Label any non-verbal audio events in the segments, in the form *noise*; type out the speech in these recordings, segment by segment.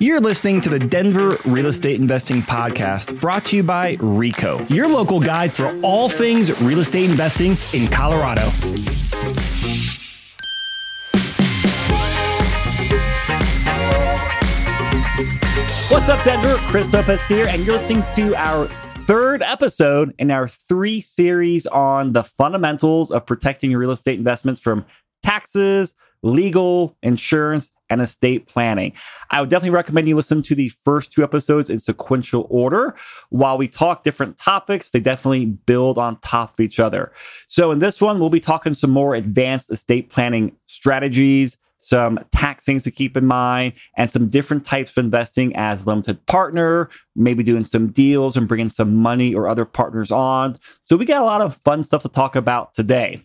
You're listening to the Denver Real Estate Investing Podcast brought to you by RICO, your local guide for all things real estate investing in Colorado. What's up, Denver? Chris Lopez here, and you're listening to our third episode in our three series on the fundamentals of protecting your real estate investments from taxes, legal, insurance, and estate planning. I would definitely recommend you listen to the first two episodes in sequential order. While we talk different topics, they definitely build on top of each other. So, in this one, we'll be talking some more advanced estate planning strategies. Some tax things to keep in mind, and some different types of investing as limited partner, maybe doing some deals and bringing some money or other partners on. So, we got a lot of fun stuff to talk about today.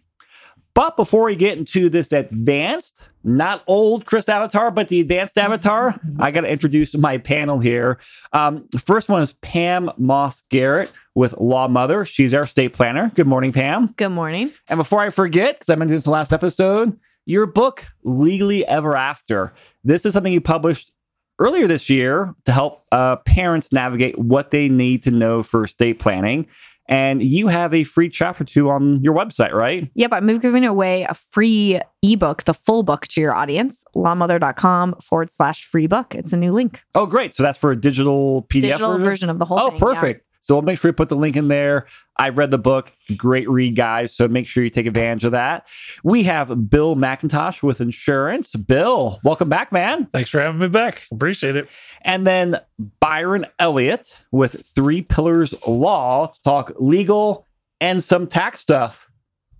But before we get into this advanced, not old Chris Avatar, but the advanced avatar, I got to introduce my panel here. Um, the first one is Pam Moss Garrett with Law Mother. She's our state planner. Good morning, Pam. Good morning. And before I forget, because I mentioned this in the last episode, your book, Legally Ever After. This is something you published earlier this year to help uh, parents navigate what they need to know for estate planning. And you have a free chapter two on your website, right? Yep, I'm giving away a free ebook, the full book to your audience, lawmother.com forward slash free book. It's a new link. Oh, great. So that's for a digital PDF Digital version? version of the whole Oh, thing. perfect. So we'll make sure we put the link in there. I've read the book. Great read, guys. So make sure you take advantage of that. We have Bill McIntosh with insurance. Bill, welcome back, man. Thanks for having me back. Appreciate it. And then Byron Elliott with Three Pillars Law to talk legal and some tax stuff.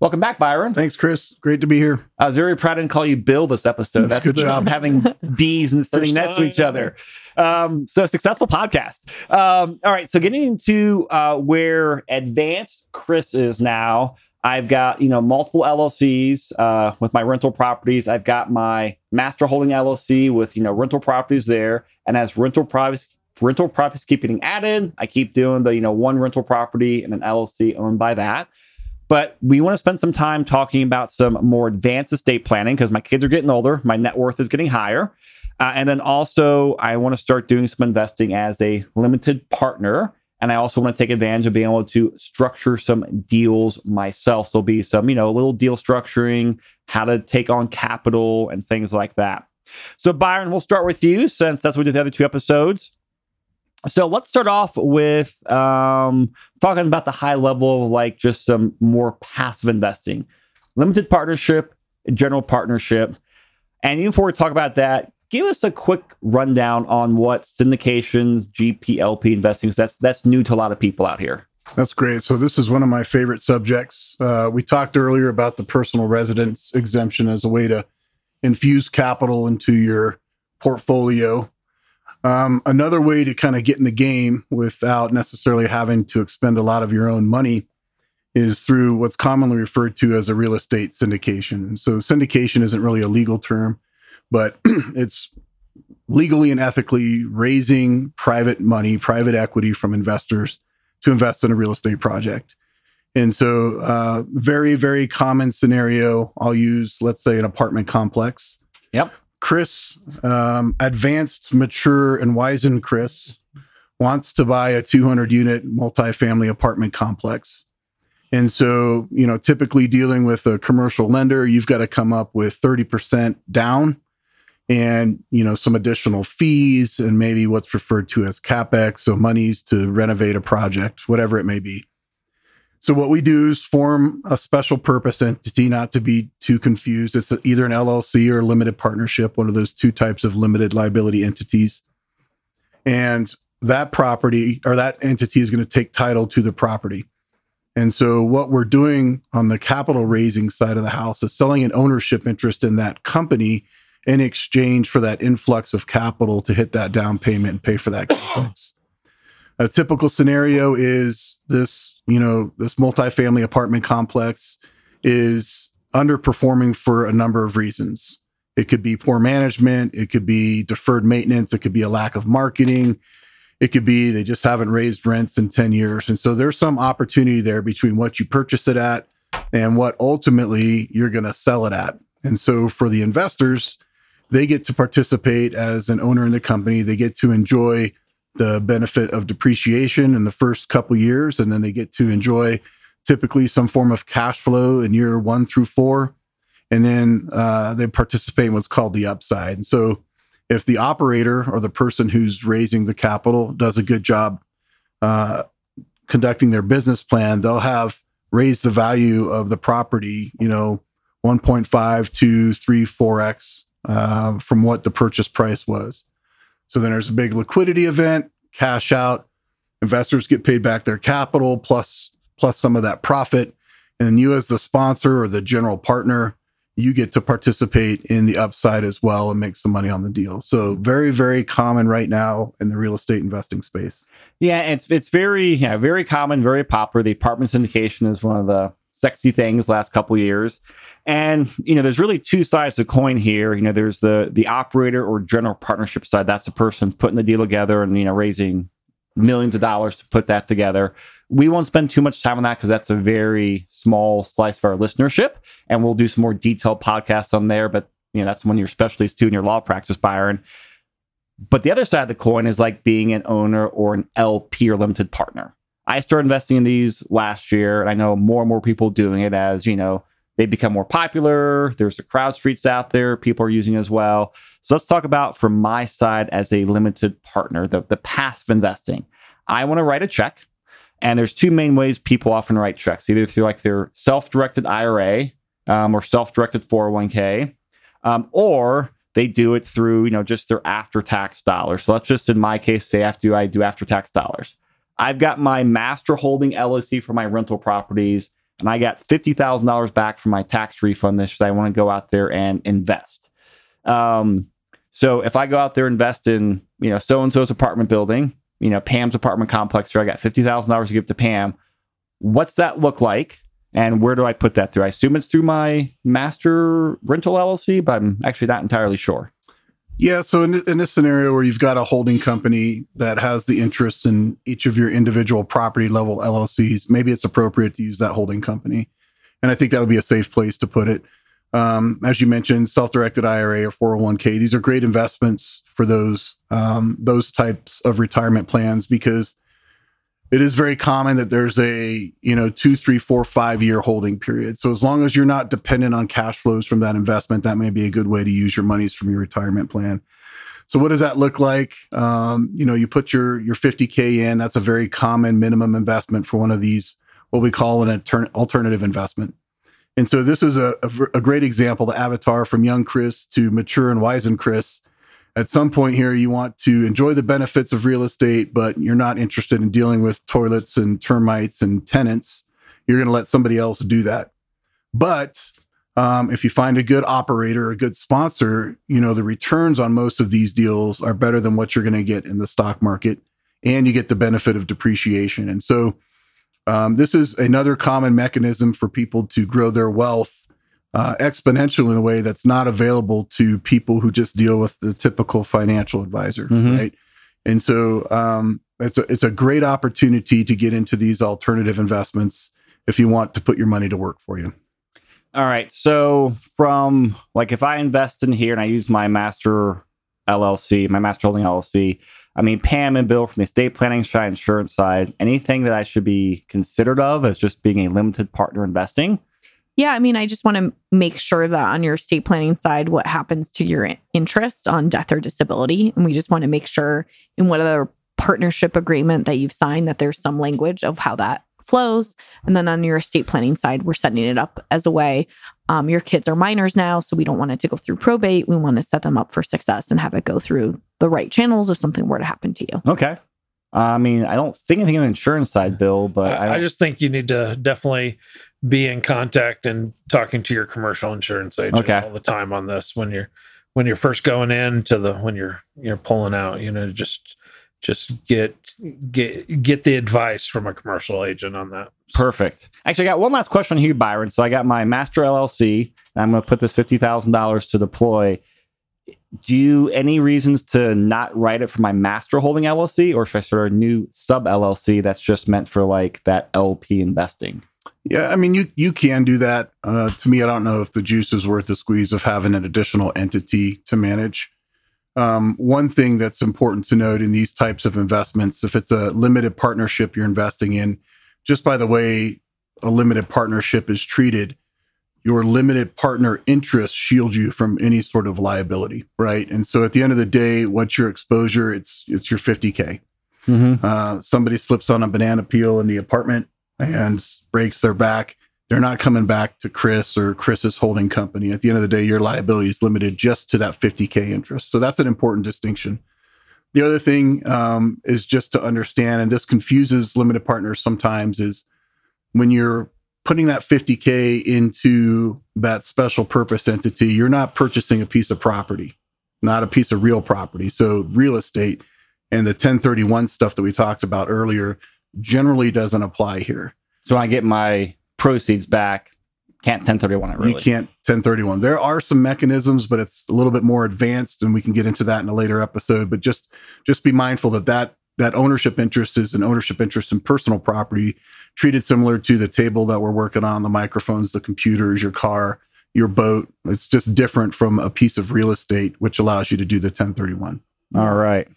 Welcome back, Byron. Thanks, Chris. Great to be here. I was very proud to call you Bill this episode. That's Good the, um, job. having bees and sitting First next to each other. Um, so successful podcast. Um, all right. So getting into uh, where advanced Chris is now, I've got you know multiple LLCs uh, with my rental properties. I've got my master holding LLC with you know rental properties there, and as rental properties rental properties keep getting added, I keep doing the you know one rental property and an LLC owned by that. But we want to spend some time talking about some more advanced estate planning because my kids are getting older, my net worth is getting higher. Uh, and then also, I want to start doing some investing as a limited partner. And I also want to take advantage of being able to structure some deals myself. So, there'll be some, you know, a little deal structuring, how to take on capital and things like that. So, Byron, we'll start with you since that's what we did the other two episodes. So let's start off with um, talking about the high level of like just some more passive investing, limited partnership, general partnership. And even before we talk about that, give us a quick rundown on what syndications, GPLP investing is. That's that's new to a lot of people out here. That's great. So this is one of my favorite subjects. Uh, we talked earlier about the personal residence exemption as a way to infuse capital into your portfolio. Um, another way to kind of get in the game without necessarily having to expend a lot of your own money is through what's commonly referred to as a real estate syndication. So syndication isn't really a legal term, but *clears throat* it's legally and ethically raising private money, private equity from investors to invest in a real estate project. And so, uh, very, very common scenario. I'll use, let's say, an apartment complex. Yep. Chris, um, advanced, mature, and wizened Chris wants to buy a 200 unit multifamily apartment complex. And so, you know, typically dealing with a commercial lender, you've got to come up with 30% down and, you know, some additional fees and maybe what's referred to as capex, so monies to renovate a project, whatever it may be. So what we do is form a special purpose entity, not to be too confused. It's either an LLC or a limited partnership, one of those two types of limited liability entities. And that property or that entity is going to take title to the property. And so what we're doing on the capital raising side of the house is selling an ownership interest in that company in exchange for that influx of capital to hit that down payment and pay for that *coughs* complex. A typical scenario is this, you know, this multifamily apartment complex is underperforming for a number of reasons. It could be poor management, it could be deferred maintenance, it could be a lack of marketing, it could be they just haven't raised rents in 10 years. And so there's some opportunity there between what you purchase it at and what ultimately you're going to sell it at. And so for the investors, they get to participate as an owner in the company. They get to enjoy the benefit of depreciation in the first couple years, and then they get to enjoy typically some form of cash flow in year one through four. And then uh, they participate in what's called the upside. And so, if the operator or the person who's raising the capital does a good job uh, conducting their business plan, they'll have raised the value of the property, you know, 1.5, 2, 3, 4x uh, from what the purchase price was. So then there's a big liquidity event, cash out, investors get paid back their capital plus plus some of that profit. And then you as the sponsor or the general partner, you get to participate in the upside as well and make some money on the deal. So very, very common right now in the real estate investing space. Yeah, it's it's very yeah, very common, very popular. The apartment syndication is one of the sexy things last couple years. And you know, there's really two sides to coin here. You know, there's the the operator or general partnership side. That's the person putting the deal together and you know raising millions of dollars to put that together. We won't spend too much time on that because that's a very small slice of our listenership, and we'll do some more detailed podcasts on there. But you know, that's one of your specialties too in your law practice, Byron. But the other side of the coin is like being an owner or an LP or limited partner. I started investing in these last year, and I know more and more people doing it as you know they become more popular. There's the CrowdStreets out there, people are using as well. So let's talk about from my side as a limited partner, the, the path of investing. I want to write a check. And there's two main ways people often write checks, either through like their self-directed IRA um, or self-directed 401k, um, or they do it through, you know, just their after-tax dollars. So let's just, in my case, say after I do after-tax dollars. I've got my master holding LLC for my rental properties and I got $50,000 back from my tax refund this I want to go out there and invest. Um, so if I go out there and invest in, you know, so and so's apartment building, you know, Pam's apartment complex here, I got $50,000 to give to Pam. What's that look like? And where do I put that through? I assume it's through my master rental LLC, but I'm actually not entirely sure. Yeah. So in, in this scenario where you've got a holding company that has the interest in each of your individual property level LLCs, maybe it's appropriate to use that holding company. And I think that would be a safe place to put it. Um, as you mentioned, self-directed IRA or 401k, these are great investments for those um, those types of retirement plans because it is very common that there's a you know two three four five year holding period. So as long as you're not dependent on cash flows from that investment that may be a good way to use your monies from your retirement plan. So what does that look like? Um, you know you put your your 50k in that's a very common minimum investment for one of these what we call an alternative investment. And so this is a, a, a great example the avatar from young chris to mature and wise and chris at some point here you want to enjoy the benefits of real estate but you're not interested in dealing with toilets and termites and tenants. You're going to let somebody else do that. But um, if you find a good operator a good sponsor you know the returns on most of these deals are better than what you're going to get in the stock market and you get the benefit of depreciation. And so um, this is another common mechanism for people to grow their wealth uh, exponential in a way that's not available to people who just deal with the typical financial advisor, mm-hmm. right? And so um, it's a it's a great opportunity to get into these alternative investments if you want to put your money to work for you. All right. So from like if I invest in here and I use my master LLC, my master holding LLC, I mean Pam and Bill from the estate planning side, insurance side, anything that I should be considered of as just being a limited partner investing yeah, I mean, I just want to make sure that on your estate planning side, what happens to your interest on death or disability. And we just want to make sure in whatever partnership agreement that you've signed that there's some language of how that flows. And then on your estate planning side, we're setting it up as a way. Um, your kids are minors now, so we don't want it to go through probate. We want to set them up for success and have it go through the right channels if something were to happen to you. Okay. I mean, I don't think anything on the insurance side, Bill, but I, I, just think you need to definitely be in contact and talking to your commercial insurance agent okay. all the time on this when you're when you're first going in to the when you're you're pulling out you know just just get get get the advice from a commercial agent on that. Perfect. Actually i got one last question here byron. So i got my master llc and i'm going to put this $50000 to deploy. Do you any reasons to not write it for my master holding llc or should i start a new sub llc that's just meant for like that lp investing Yeah, I mean, you you can do that. Uh, to me, I don't know if the juice is worth the squeeze of having an additional entity to manage. Um, one thing that's important to note in these types of investments, if it's a limited partnership you're investing in, just by the way a limited partnership is treated, your limited partner interest shields you from any sort of liability, right? And so at the end of the day, what's your exposure? It's it's your 50k. Mm-hmm. Uh, somebody slips on a banana peel in the apartment and breaks their back. They're not coming back to Chris or Chris's holding company. At the end of the day, your liability is limited just to that 50k interest. So that's an important distinction. The other thing um, is just to understand, and this confuses limited partners sometimes, is when you're putting that 50K into that special purpose entity, you're not purchasing a piece of property, not a piece of real property. So, real estate and the 1031 stuff that we talked about earlier generally doesn't apply here. So, I get my proceeds back, can't 1031 it really. You can't 1031. There are some mechanisms, but it's a little bit more advanced and we can get into that in a later episode, but just just be mindful that that that ownership interest is an ownership interest in personal property, treated similar to the table that we're working on, the microphones, the computers, your car, your boat. It's just different from a piece of real estate, which allows you to do the 1031. All right.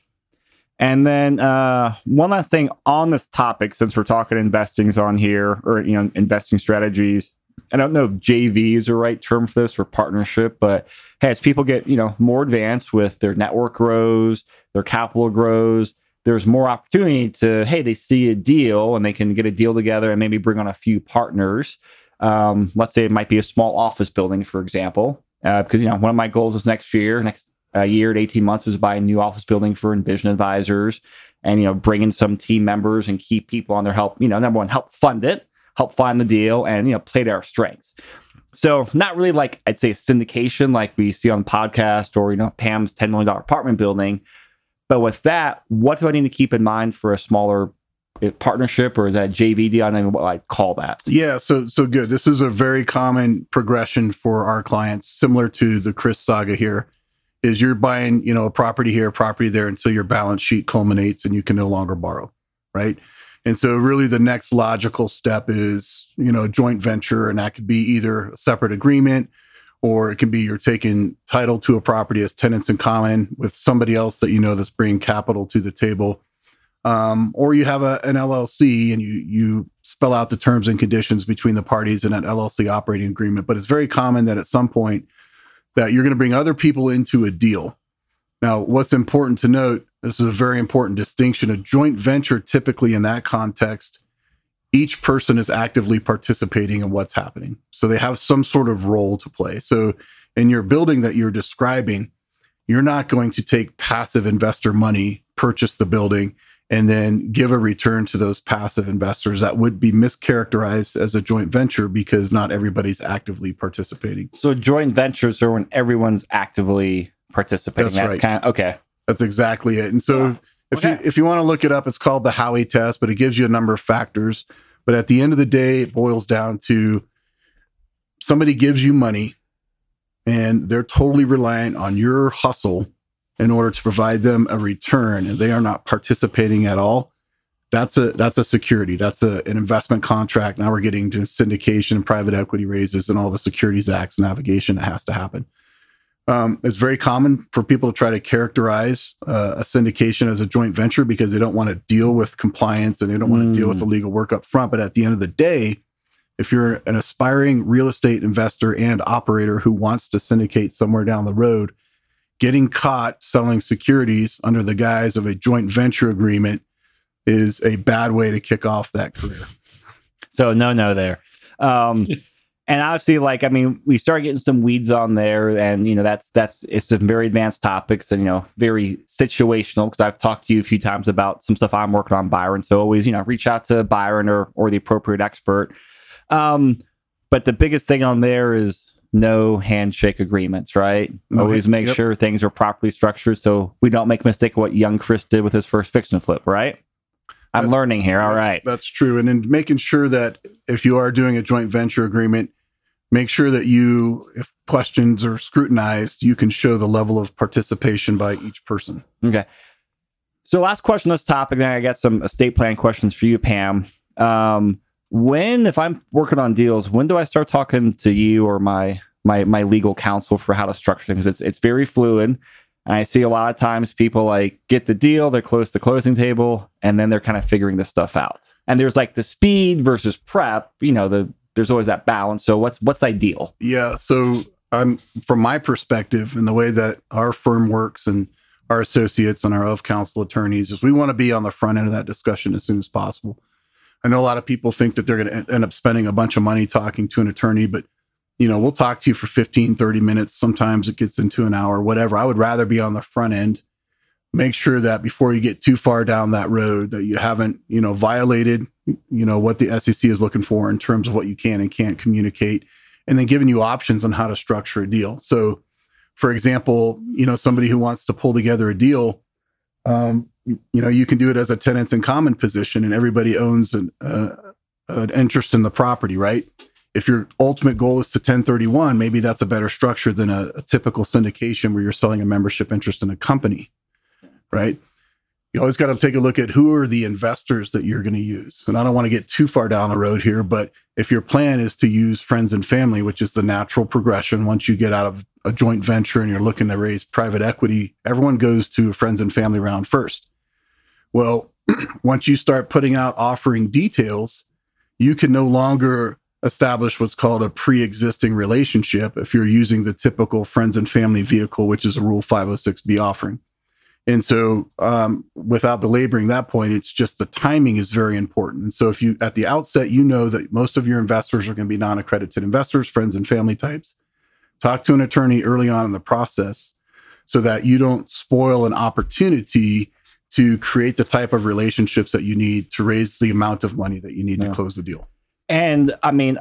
And then uh, one last thing on this topic, since we're talking investings on here or you know investing strategies. I don't know if JV is the right term for this or partnership, but hey, as people get you know more advanced with their network grows, their capital grows, there's more opportunity to hey they see a deal and they can get a deal together and maybe bring on a few partners um, let's say it might be a small office building for example uh, because you know one of my goals is next year next uh, year to 18 months is buy a new office building for envision advisors and you know bring in some team members and keep people on their help you know number one help fund it help find the deal and you know play to our strengths so not really like i'd say syndication like we see on podcast or you know pam's $10 million apartment building but with that, what do I need to keep in mind for a smaller eh, partnership or is that JV deal? I don't what I call that. Yeah, so so good. This is a very common progression for our clients, similar to the Chris saga here. Is you're buying, you know, a property here, a property there until your balance sheet culminates and you can no longer borrow, right? And so really the next logical step is, you know, a joint venture and that could be either a separate agreement or it can be you're taking title to a property as tenants in common with somebody else that you know that's bringing capital to the table. Um, or you have a, an LLC and you you spell out the terms and conditions between the parties in an LLC operating agreement. But it's very common that at some point that you're going to bring other people into a deal. Now, what's important to note, this is a very important distinction. A joint venture typically in that context each person is actively participating in what's happening. So they have some sort of role to play. So in your building that you're describing, you're not going to take passive investor money, purchase the building, and then give a return to those passive investors. That would be mischaracterized as a joint venture because not everybody's actively participating. So joint ventures are when everyone's actively participating. That's, That's right. kind of okay. That's exactly it. And so yeah. if okay. you if you want to look it up, it's called the Howey test, but it gives you a number of factors. But at the end of the day, it boils down to somebody gives you money and they're totally reliant on your hustle in order to provide them a return and they are not participating at all that's a that's a security that's a, an investment contract now we're getting to syndication and private equity raises and all the securities acts navigation that has to happen um, it's very common for people to try to characterize uh, a syndication as a joint venture because they don't want to deal with compliance and they don't want to deal with the mm. legal work up front. But at the end of the day, if you're an aspiring real estate investor and operator who wants to syndicate somewhere down the road, getting caught selling securities under the guise of a joint venture agreement is a bad way to kick off that career. So no, no, there. Um, *laughs* and obviously like i mean we start getting some weeds on there and you know that's that's it's some very advanced topics and you know very situational because i've talked to you a few times about some stuff i'm working on byron so always you know reach out to byron or or the appropriate expert um but the biggest thing on there is no handshake agreements right okay. always make yep. sure things are properly structured so we don't make a mistake of what young chris did with his first fiction flip right I'm that, learning here. All right. That's true. And in making sure that if you are doing a joint venture agreement, make sure that you, if questions are scrutinized, you can show the level of participation by each person. Okay. So, last question on this topic, then I got some estate plan questions for you, Pam. Um, when if I'm working on deals, when do I start talking to you or my my my legal counsel for how to structure things? It's it's very fluid. And I see a lot of times people like get the deal, they're close to closing table, and then they're kind of figuring this stuff out. And there's like the speed versus prep, you know, the there's always that balance. So what's what's ideal? Yeah. So I'm from my perspective and the way that our firm works and our associates and our of counsel attorneys is we want to be on the front end of that discussion as soon as possible. I know a lot of people think that they're going to end up spending a bunch of money talking to an attorney, but you know, we'll talk to you for 15, 30 minutes. Sometimes it gets into an hour, whatever. I would rather be on the front end. Make sure that before you get too far down that road that you haven't, you know, violated, you know, what the SEC is looking for in terms of what you can and can't communicate and then giving you options on how to structure a deal. So, for example, you know, somebody who wants to pull together a deal, um, you know, you can do it as a tenants in common position and everybody owns an, uh, an interest in the property, right? if your ultimate goal is to 1031, maybe that's a better structure than a, a, typical syndication where you're selling a membership interest in a company, right? You always got to take a look at who are the investors that you're going to use. And I don't want to get too far down the road here, but if your plan is to use friends and family, which is the natural progression once you get out of a joint venture and you're looking to raise private equity, everyone goes to a friends and family round first. Well, *clears throat* once you start putting out offering details, you can no longer establish what's called a pre-existing relationship if you're using the typical friends and family vehicle, which is a Rule 506B offering. And so, um, without belaboring that point, it's just the timing is very important. And so, if you at the outset you know that most of your investors are going to be non-accredited investors, friends and family types, talk to an attorney early on in the process so that you don't spoil an opportunity to create the type of relationships that you need to raise the amount of money that you need yeah. to close the deal. And I mean,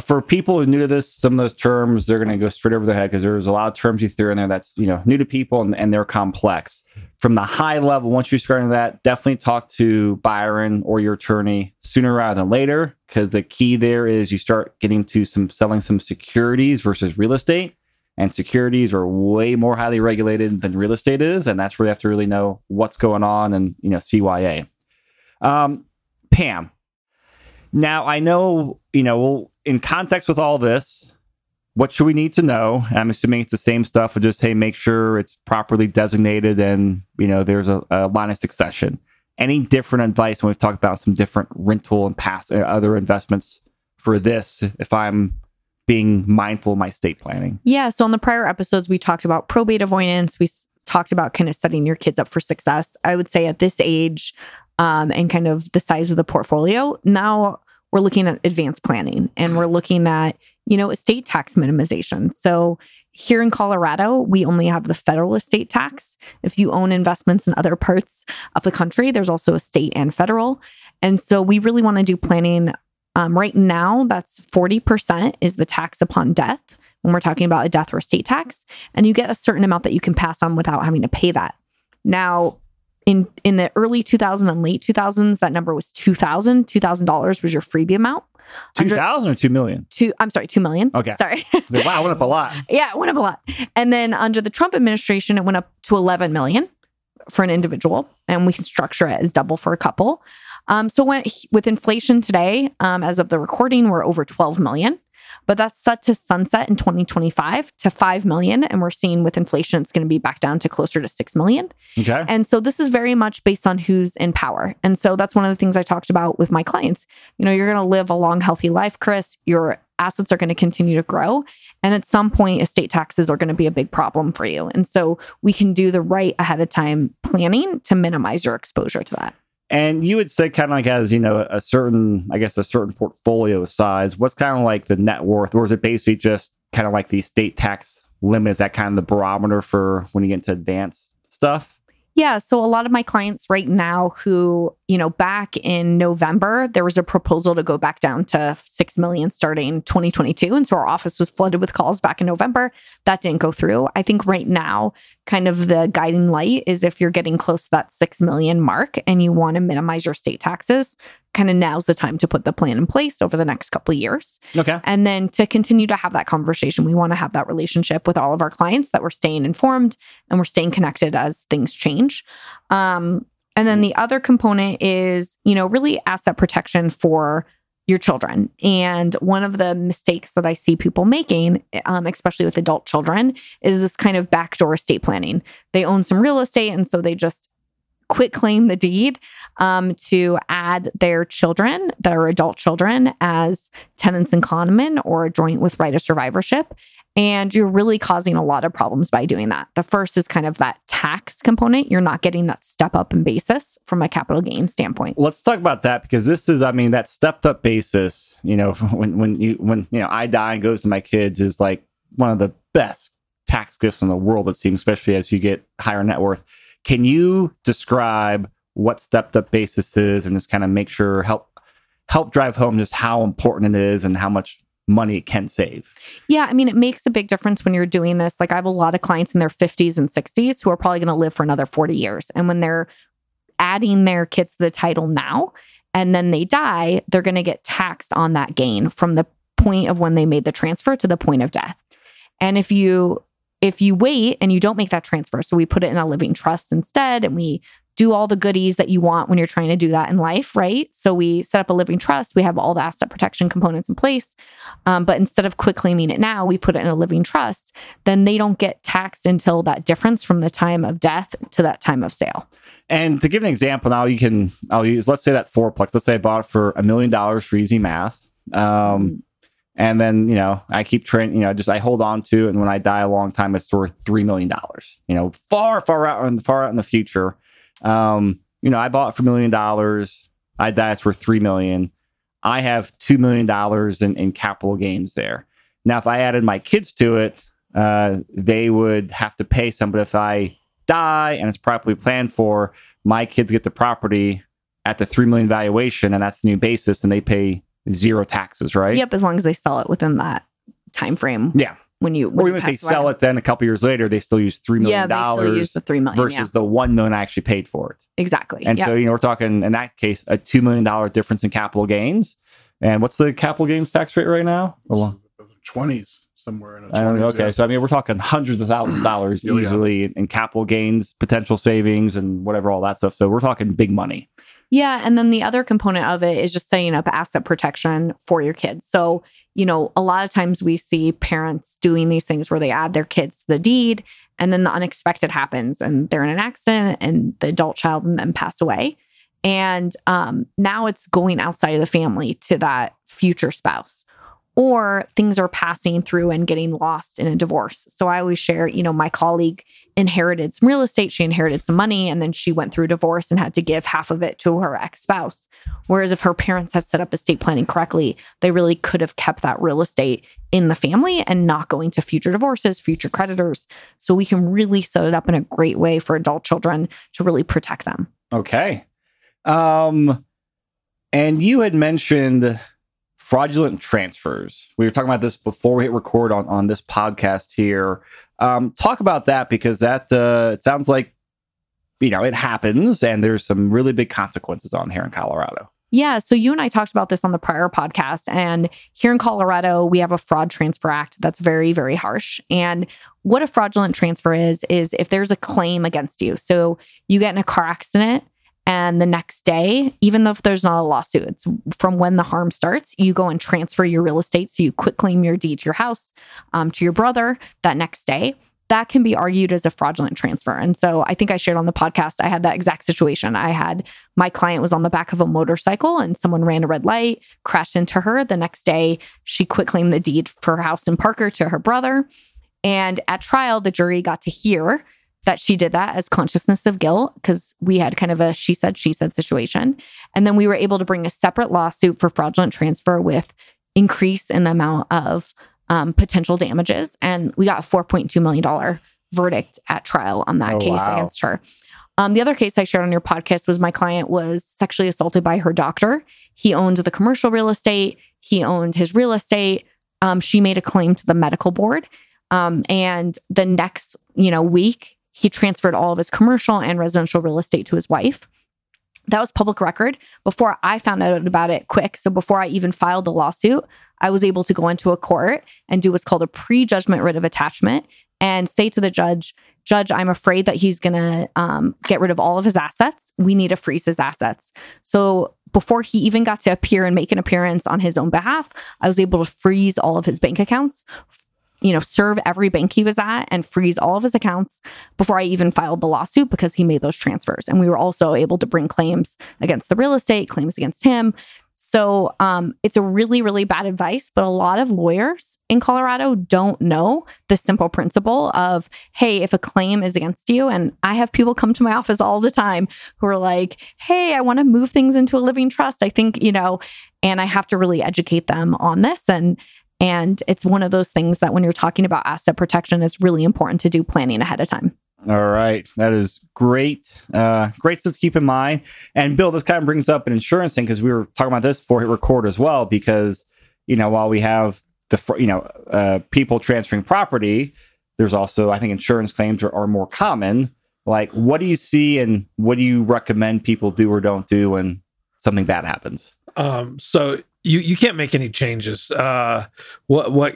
for people who are new to this, some of those terms they're going to go straight over their head because there's a lot of terms you threw in there that's you know new to people and, and they're complex. From the high level, once you're starting that, definitely talk to Byron or your attorney sooner rather than later because the key there is you start getting to some selling some securities versus real estate, and securities are way more highly regulated than real estate is, and that's where you have to really know what's going on and you know CYA. Um, Pam, now, I know, you know, in context with all this, what should we need to know? I'm assuming it's the same stuff of just, hey, make sure it's properly designated and, you know, there's a, a line of succession. Any different advice when we've talked about some different rental and pass uh, other investments for this if I'm being mindful of my state planning? Yeah. So on the prior episodes, we talked about probate avoidance. We talked about kind of setting your kids up for success. I would say at this age um, and kind of the size of the portfolio, now we're looking at advanced planning and we're looking at, you know, estate tax minimization. So here in Colorado, we only have the federal estate tax. If you own investments in other parts of the country, there's also a state and federal. And so we really want to do planning. Um, right now, that's 40% is the tax upon death when we're talking about a death or estate tax. And you get a certain amount that you can pass on without having to pay that. Now, in in the early 2000s and late 2000s that number was 2,000. $2000 was your freebie amount. 2000 or 2 million? Two i'm sorry 2 million. Okay. Sorry. Like, wow it went up a lot. *laughs* Yeah it went up a lot. And then under the trump administration it went up to 11 million for an individual and we can structure it as double for a couple um, so when with inflation today um, as of the recording we're over 12 million but that's set to sunset in 2025 to 5 million. And we're seeing with inflation, it's going to be back down to closer to 6 million. Okay. And so this is very much based on who's in power. And so that's one of the things I talked about with my clients. You know, you're going to live a long, healthy life, Chris. Your assets are going to continue to grow. And at some point, estate taxes are going to be a big problem for you. And so we can do the right ahead of time planning to minimize your exposure to that. And you would say kind of like as, you know, a certain, I guess, a certain portfolio size, what's kind of like the net worth, or is it basically just kind of like the state tax limit? Is that kind of the barometer for when you get into advanced stuff? Yeah. So a lot of my clients right now who, you know, back in November, there was a proposal to go back down to 6 million starting 2022. And so our office was flooded with calls back in November. That didn't go through. I think right now, kind of the guiding light is if you're getting close to that 6 million mark and you want to minimize your state taxes, kind of now's the time to put the plan in place over the next couple of years. Okay. And then to continue to have that conversation, we want to have that relationship with all of our clients that we're staying informed and we're staying connected as things change. Um, and then the other component is, you know, really asset protection for your children. And one of the mistakes that I see people making, um, especially with adult children, is this kind of backdoor estate planning. They own some real estate, and so they just quit claim the deed um, to add their children that are adult children as tenants in common or joint with right of survivorship. And you're really causing a lot of problems by doing that. The first is kind of that tax component. You're not getting that step up in basis from a capital gain standpoint. Let's talk about that because this is, I mean, that stepped up basis, you know, *laughs* when when you when you know I die and goes to my kids is like one of the best tax gifts in the world, it seems, especially as you get higher net worth. Can you describe what stepped up basis is and just kind of make sure help help drive home just how important it is and how much money it can save? Yeah, I mean, it makes a big difference when you're doing this. Like, I have a lot of clients in their 50s and 60s who are probably going to live for another 40 years. And when they're adding their kids to the title now and then they die, they're going to get taxed on that gain from the point of when they made the transfer to the point of death. And if you if you wait and you don't make that transfer, so we put it in a living trust instead and we do all the goodies that you want when you're trying to do that in life, right? So we set up a living trust. We have all the asset protection components in place. Um, but instead of quick claiming it now, we put it in a living trust. Then they don't get taxed until that difference from the time of death to that time of sale. And to give an example, now you can, I'll use, let's say that fourplex. Let's say I bought it for a million dollars for easy math. Um, and then, you know, I keep training, you know, just I hold on to. And when I die a long time, it's worth $3 million, you know, far, far out in far out in the future. Um, you know, I bought for a million dollars. I die, it's worth 3 million. I have $2 million in, in capital gains there. Now, if I added my kids to it, uh, they would have to pay some. But if I die and it's properly planned for, my kids get the property at the 3 million valuation and that's the new basis and they pay zero taxes, right? Yep, as long as they sell it within that time frame. Yeah. When you when or even if they sell it, then a couple years later, they still use three million dollars. Yeah, they still use the three million versus yeah. the one million I actually paid for it. Exactly. And so you know we're talking in that case a two million dollar difference in capital gains. And what's the capital gains tax rate right now? Twenties somewhere in the 20s, Okay, yeah. so I mean we're talking hundreds of thousands of *clears throat* dollars easily yeah. in capital gains, potential savings, and whatever all that stuff. So we're talking big money. Yeah. And then the other component of it is just setting up asset protection for your kids. So, you know, a lot of times we see parents doing these things where they add their kids to the deed and then the unexpected happens and they're in an accident and the adult child and then pass away. And um, now it's going outside of the family to that future spouse or things are passing through and getting lost in a divorce. So I always share, you know, my colleague inherited some real estate, she inherited some money, and then she went through divorce and had to give half of it to her ex spouse. Whereas if her parents had set up estate planning correctly, they really could have kept that real estate in the family and not going to future divorces, future creditors. So we can really set it up in a great way for adult children to really protect them. Okay. Um, and you had mentioned fraudulent transfers. We were talking about this before we hit record on, on this podcast here. Um, talk about that because that uh, it sounds like you know it happens and there's some really big consequences on here in Colorado. Yeah. So you and I talked about this on the prior podcast. And here in Colorado, we have a fraud transfer act that's very, very harsh. And what a fraudulent transfer is, is if there's a claim against you. So you get in a car accident and the next day, even though if there's not a lawsuit, it's from when the harm starts, you go and transfer your real estate. So you quit claim your deed to your house um, to your brother that next day. That can be argued as a fraudulent transfer. And so I think I shared on the podcast, I had that exact situation. I had my client was on the back of a motorcycle and someone ran a red light, crashed into her. The next day, she quit claimed the deed for her house in Parker to her brother. And at trial, the jury got to hear that she did that as consciousness of guilt because we had kind of a she said, she said situation. And then we were able to bring a separate lawsuit for fraudulent transfer with increase in the amount of um, potential damages. And we got a $4.2 million verdict at trial on that oh, case wow. against her. Um, the other case I shared on your podcast was my client was sexually assaulted by her doctor. He owned the commercial real estate, he owned his real estate. Um, she made a claim to the medical board. Um, and the next, you know, week, he transferred all of his commercial and residential real estate to his wife. That was public record before I found out about it quick. So before I even filed the lawsuit, I was able to go into a court and do what's called a prejudgment writ of attachment and say to the judge, Judge, I'm afraid that he's going to um, get rid of all of his assets. We need to freeze his assets. So before he even got to appear and make an appearance on his own behalf, I was able to freeze all of his bank accounts, you know, serve every bank he was at and freeze all of his accounts before I even filed the lawsuit because he made those transfers. And we were also able to bring claims against the real estate, claims against him. So um, it's a really, really bad advice, but a lot of lawyers in Colorado don't know the simple principle of, hey, if a claim is against you, and I have people come to my office all the time who are like, hey, I want to move things into a living trust. I think, you know, and I have to really educate them on this. And and it's one of those things that when you're talking about asset protection, it's really important to do planning ahead of time. All right. That is great. Uh, great stuff to keep in mind. And Bill, this kind of brings up an insurance thing because we were talking about this before hit record as well, because, you know, while we have the, you know, uh, people transferring property, there's also, I think, insurance claims are, are more common. Like, what do you see and what do you recommend people do or don't do when something bad happens? Um, so you you can't make any changes. Uh, what what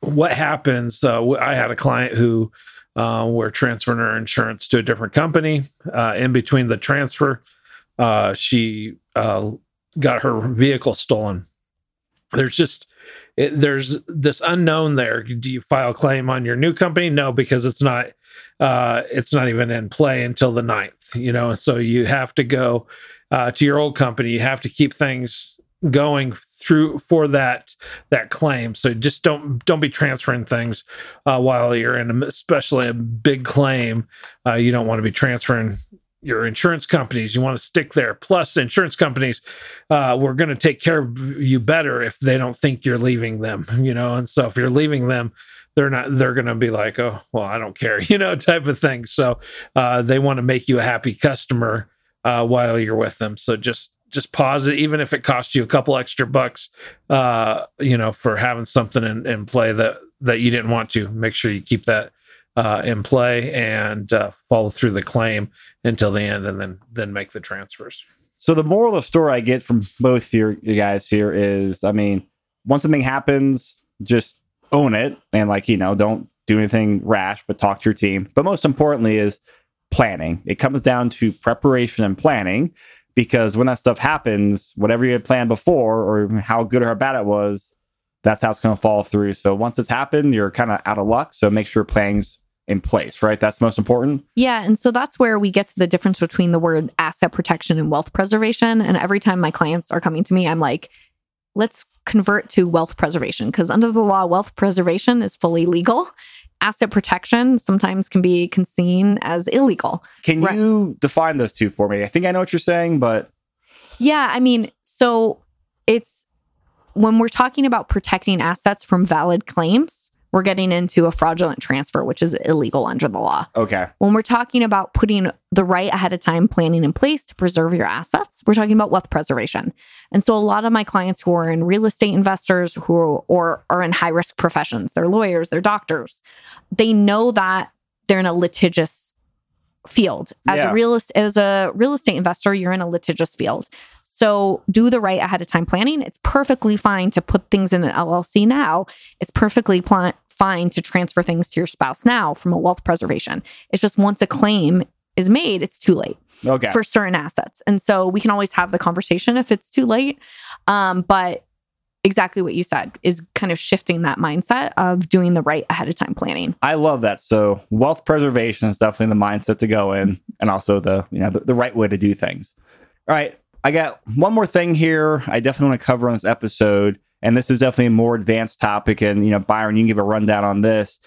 what happens? Uh, I had a client who uh, we're transferring her insurance to a different company. Uh, in between the transfer, uh, she uh, got her vehicle stolen. There's just it, there's this unknown there. Do you file claim on your new company? No, because it's not uh, it's not even in play until the 9th. You know, so you have to go uh, to your old company. You have to keep things going through for that that claim. So just don't don't be transferring things uh, while you're in especially a big claim. Uh, you don't want to be transferring your insurance companies. You want to stick there. Plus insurance companies uh, we're going to take care of you better if they don't think you're leaving them you know? And so if you're leaving them they're not they're going to be like oh well i don't care *laughs* you know type of thing. So uh, they want to make you a happy customer uh, while you're with them. So just just pause it, even if it costs you a couple extra bucks, uh, you know, for having something in, in play that that you didn't want to. Make sure you keep that uh, in play and uh, follow through the claim until the end, and then then make the transfers. So the moral of the story I get from both your you guys here is, I mean, once something happens, just own it and like you know, don't do anything rash, but talk to your team. But most importantly is planning. It comes down to preparation and planning because when that stuff happens, whatever you had planned before or how good or how bad it was, that's how it's going to fall through. So once it's happened, you're kind of out of luck. So make sure planning's in place, right? That's most important. Yeah. And so that's where we get to the difference between the word asset protection and wealth preservation. And every time my clients are coming to me, I'm like, let's convert to wealth preservation because under the law, wealth preservation is fully legal asset protection sometimes can be seen as illegal. Can right. you define those two for me? I think I know what you're saying, but yeah, I mean, so it's when we're talking about protecting assets from valid claims, we're getting into a fraudulent transfer, which is illegal under the law. Okay. When we're talking about putting the right ahead of time planning in place to preserve your assets, we're talking about wealth preservation. And so a lot of my clients who are in real estate investors who are, or are in high risk professions, they're lawyers, they're doctors, they know that they're in a litigious field. As yeah. a real as a real estate investor, you're in a litigious field. So do the right ahead of time planning. It's perfectly fine to put things in an LLC now. It's perfectly pl- fine to transfer things to your spouse now from a wealth preservation. It's just once a claim is made, it's too late okay. for certain assets. And so we can always have the conversation if it's too late. Um, but exactly what you said is kind of shifting that mindset of doing the right ahead of time planning. I love that. So wealth preservation is definitely the mindset to go in and also the, you know, the, the right way to do things. All right. I got one more thing here I definitely want to cover on this episode. And this is definitely a more advanced topic. And, you know, Byron, you can give a rundown on this.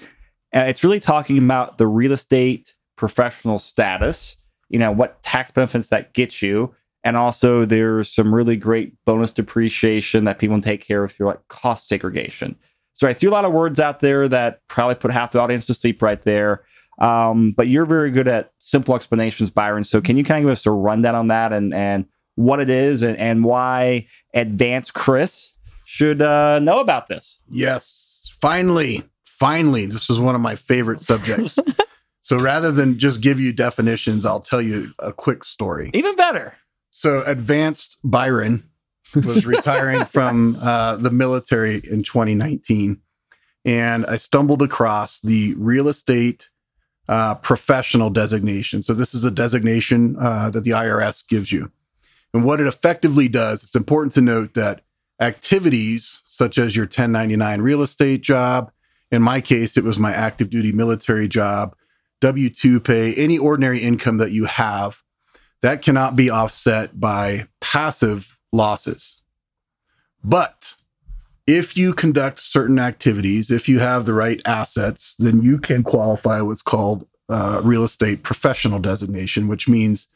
Uh, it's really talking about the real estate professional status, you know, what tax benefits that get you. And also, there's some really great bonus depreciation that people can take care of through like cost segregation. So I threw a lot of words out there that probably put half the audience to sleep right there. Um, but you're very good at simple explanations, Byron. So can you kind of give us a rundown on that and and what it is and, and why advanced Chris should uh, know about this. Yes, finally, finally, this is one of my favorite subjects. *laughs* so rather than just give you definitions, I'll tell you a quick story. Even better. So advanced Byron was *laughs* retiring from uh, the military in 2019, and I stumbled across the real estate uh, professional designation. So this is a designation uh, that the IRS gives you. And what it effectively does, it's important to note that activities such as your 1099 real estate job, in my case, it was my active duty military job, W 2 pay, any ordinary income that you have, that cannot be offset by passive losses. But if you conduct certain activities, if you have the right assets, then you can qualify what's called uh, real estate professional designation, which means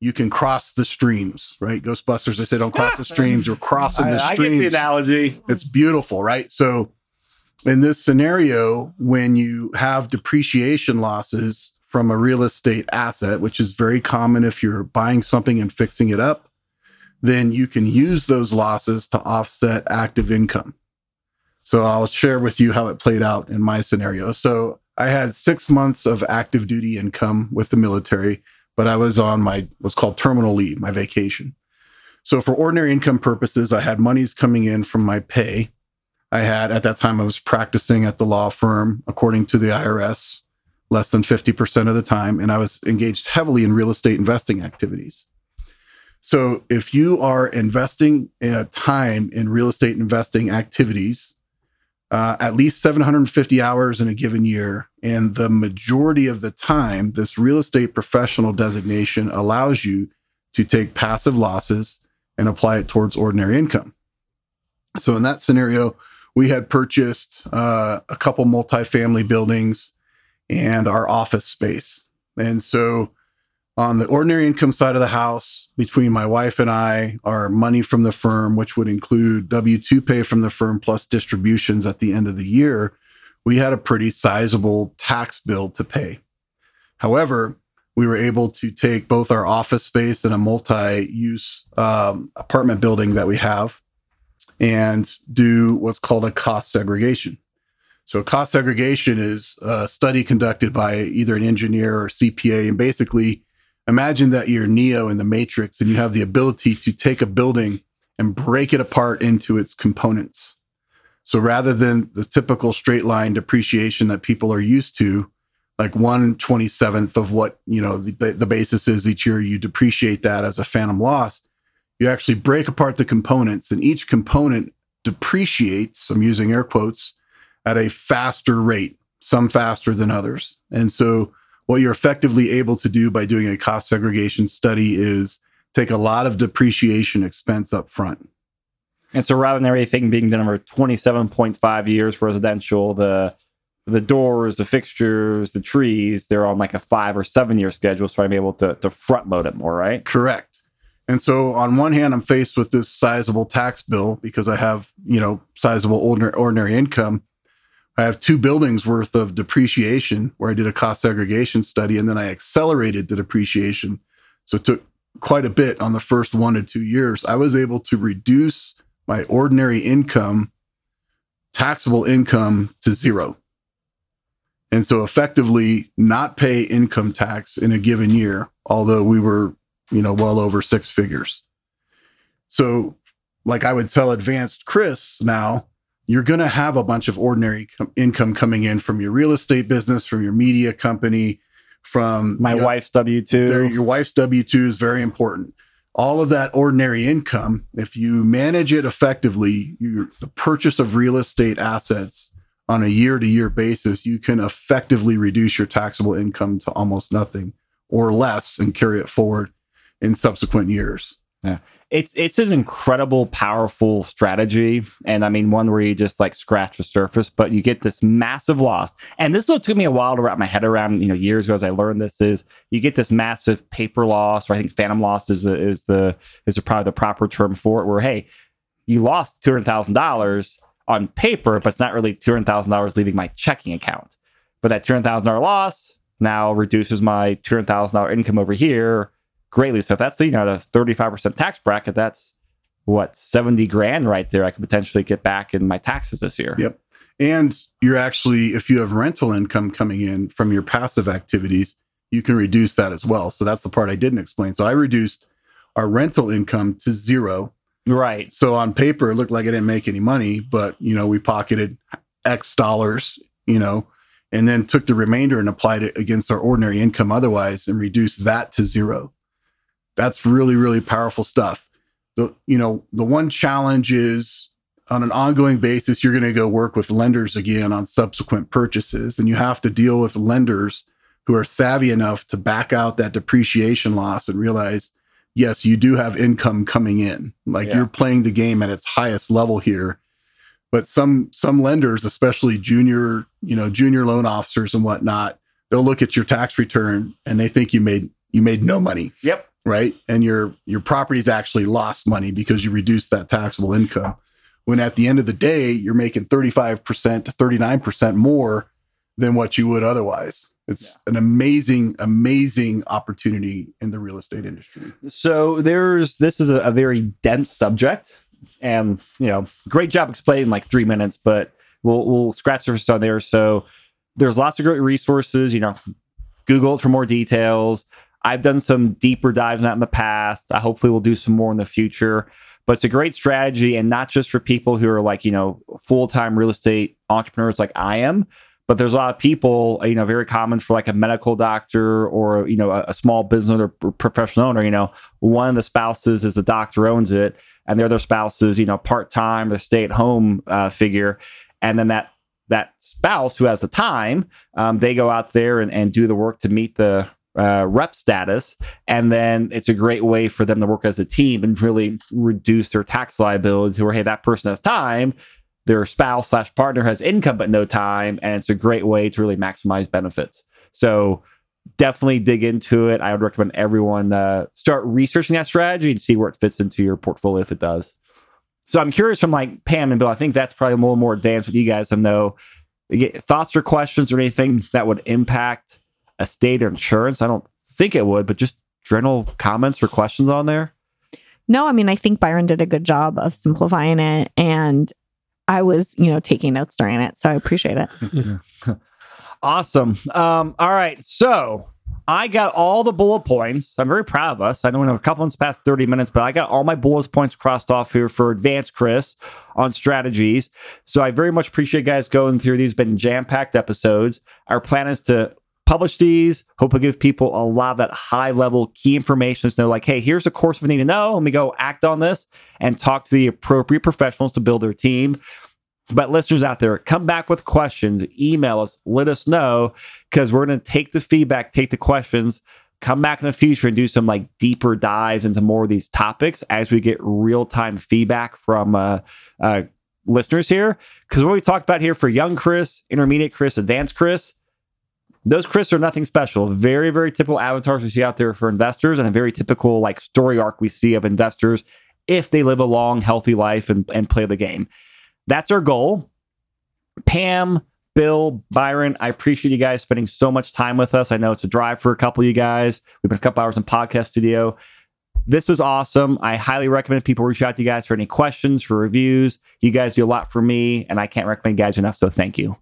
you can cross the streams, right? Ghostbusters, they say don't cross the streams. You're crossing *laughs* the I, streams. I get the analogy. It's beautiful, right? So, in this scenario, when you have depreciation losses from a real estate asset, which is very common if you're buying something and fixing it up, then you can use those losses to offset active income. So, I'll share with you how it played out in my scenario. So, I had six months of active duty income with the military, but I was on my what's called terminal leave, my vacation. So, for ordinary income purposes, I had monies coming in from my pay. I had at that time, I was practicing at the law firm according to the IRS less than 50% of the time, and I was engaged heavily in real estate investing activities. So, if you are investing uh, time in real estate investing activities, uh, at least 750 hours in a given year. And the majority of the time, this real estate professional designation allows you to take passive losses and apply it towards ordinary income. So, in that scenario, we had purchased uh, a couple multifamily buildings and our office space. And so, on the ordinary income side of the house, between my wife and I, our money from the firm, which would include W 2 pay from the firm plus distributions at the end of the year, we had a pretty sizable tax bill to pay. However, we were able to take both our office space and a multi use um, apartment building that we have and do what's called a cost segregation. So, cost segregation is a study conducted by either an engineer or CPA, and basically imagine that you're Neo in the Matrix and you have the ability to take a building and break it apart into its components. So rather than the typical straight line depreciation that people are used to, like one twenty seventh of what you know the, the basis is each year, you depreciate that as a phantom loss. You actually break apart the components, and each component depreciates. I'm using air quotes at a faster rate, some faster than others, and so what you're effectively able to do by doing a cost segregation study is take a lot of depreciation expense up front. And so rather than everything being done over 27.5 years residential, the the doors, the fixtures, the trees, they're on like a five or seven year schedule. So I'm able to, to front load it more, right? Correct. And so on one hand, I'm faced with this sizable tax bill because I have, you know, sizable ordinary, ordinary income. I have two buildings worth of depreciation where I did a cost segregation study and then I accelerated the depreciation. So it took quite a bit on the first one to two years. I was able to reduce my ordinary income, taxable income to zero. And so effectively not pay income tax in a given year, although we were, you know, well over six figures. So, like I would tell advanced Chris now, you're going to have a bunch of ordinary com- income coming in from your real estate business, from your media company, from my wife's W 2. Your wife's W 2 is very important. All of that ordinary income, if you manage it effectively, your, the purchase of real estate assets on a year to year basis, you can effectively reduce your taxable income to almost nothing or less and carry it forward in subsequent years. Yeah. It's it's an incredible, powerful strategy. And I mean one where you just like scratch the surface, but you get this massive loss. And this what took me a while to wrap my head around, you know, years ago as I learned this is you get this massive paper loss, or I think phantom loss is the is the is the, probably the proper term for it, where hey, you lost two hundred thousand dollars on paper, but it's not really two hundred thousand dollars leaving my checking account. But that two hundred thousand dollar loss now reduces my two hundred thousand dollar income over here greatly. So if that's you know the thirty five percent tax bracket, that's what seventy grand right there. I could potentially get back in my taxes this year. Yep. And you're actually, if you have rental income coming in from your passive activities, you can reduce that as well. So that's the part I didn't explain. So I reduced our rental income to zero. Right. So on paper, it looked like I didn't make any money, but you know, we pocketed X dollars, you know, and then took the remainder and applied it against our ordinary income otherwise and reduced that to zero. That's really really powerful stuff. The you know the one challenge is on an ongoing basis you're going to go work with lenders again on subsequent purchases, and you have to deal with lenders who are savvy enough to back out that depreciation loss and realize yes you do have income coming in like yeah. you're playing the game at its highest level here but some some lenders especially junior you know junior loan officers and whatnot they'll look at your tax return and they think you made you made no money yep right and your your property's actually lost money because you reduced that taxable income when at the end of the day you're making 35% to 39% more than what you would otherwise it's yeah. an amazing amazing opportunity in the real estate industry so there's this is a, a very dense subject and you know, great job explaining like three minutes, but we'll we'll scratch the surface on there. So there's lots of great resources. You know, Google it for more details. I've done some deeper dives on that in the past. I hopefully will do some more in the future. But it's a great strategy, and not just for people who are like you know full time real estate entrepreneurs like I am, but there's a lot of people you know very common for like a medical doctor or you know a, a small business or professional owner. You know, one of the spouses is the doctor owns it and the other spouse is you know part time or stay at home uh, figure, and then that that spouse who has the time, um, they go out there and, and do the work to meet the uh, rep status, and then it's a great way for them to work as a team and really reduce their tax liability. Where hey, that person has time, their spouse slash partner has income but no time, and it's a great way to really maximize benefits. So definitely dig into it. I would recommend everyone uh, start researching that strategy and see where it fits into your portfolio if it does. So I'm curious from like Pam and Bill. I think that's probably a little more advanced with you guys to know thoughts or questions or anything that would impact estate or insurance. I don't think it would, but just general comments or questions on there. No, I mean I think Byron did a good job of simplifying it, and I was you know taking notes during it, so I appreciate it. *laughs* *laughs* Awesome. Um, all right. So I got all the bullet points. I'm very proud of us. I know we have a couple months past 30 minutes, but I got all my bullet points crossed off here for advanced Chris on strategies. So I very much appreciate guys going through these. Been jam packed episodes. Our plan is to publish these. Hope to give people a lot of that high level key information to know, like, hey, here's the course we need to know. Let me go act on this and talk to the appropriate professionals to build their team. But listeners out there, come back with questions, email us, let us know, because we're going to take the feedback, take the questions, come back in the future and do some like deeper dives into more of these topics as we get real time feedback from uh, uh, listeners here. Because what we talked about here for young Chris, intermediate Chris, advanced Chris, those Chris are nothing special. Very, very typical avatars we see out there for investors and a very typical like story arc we see of investors if they live a long, healthy life and, and play the game. That's our goal. Pam, Bill, Byron, I appreciate you guys spending so much time with us. I know it's a drive for a couple of you guys. We've been a couple hours in podcast studio. This was awesome. I highly recommend people reach out to you guys for any questions, for reviews. You guys do a lot for me, and I can't recommend you guys enough. So thank you.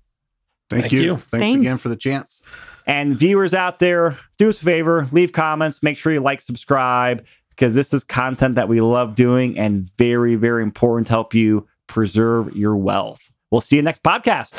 Thank, thank you. you. Thanks, Thanks again for the chance. And viewers out there, do us a favor, leave comments, make sure you like, subscribe, because this is content that we love doing and very, very important to help you preserve your wealth. We'll see you next podcast.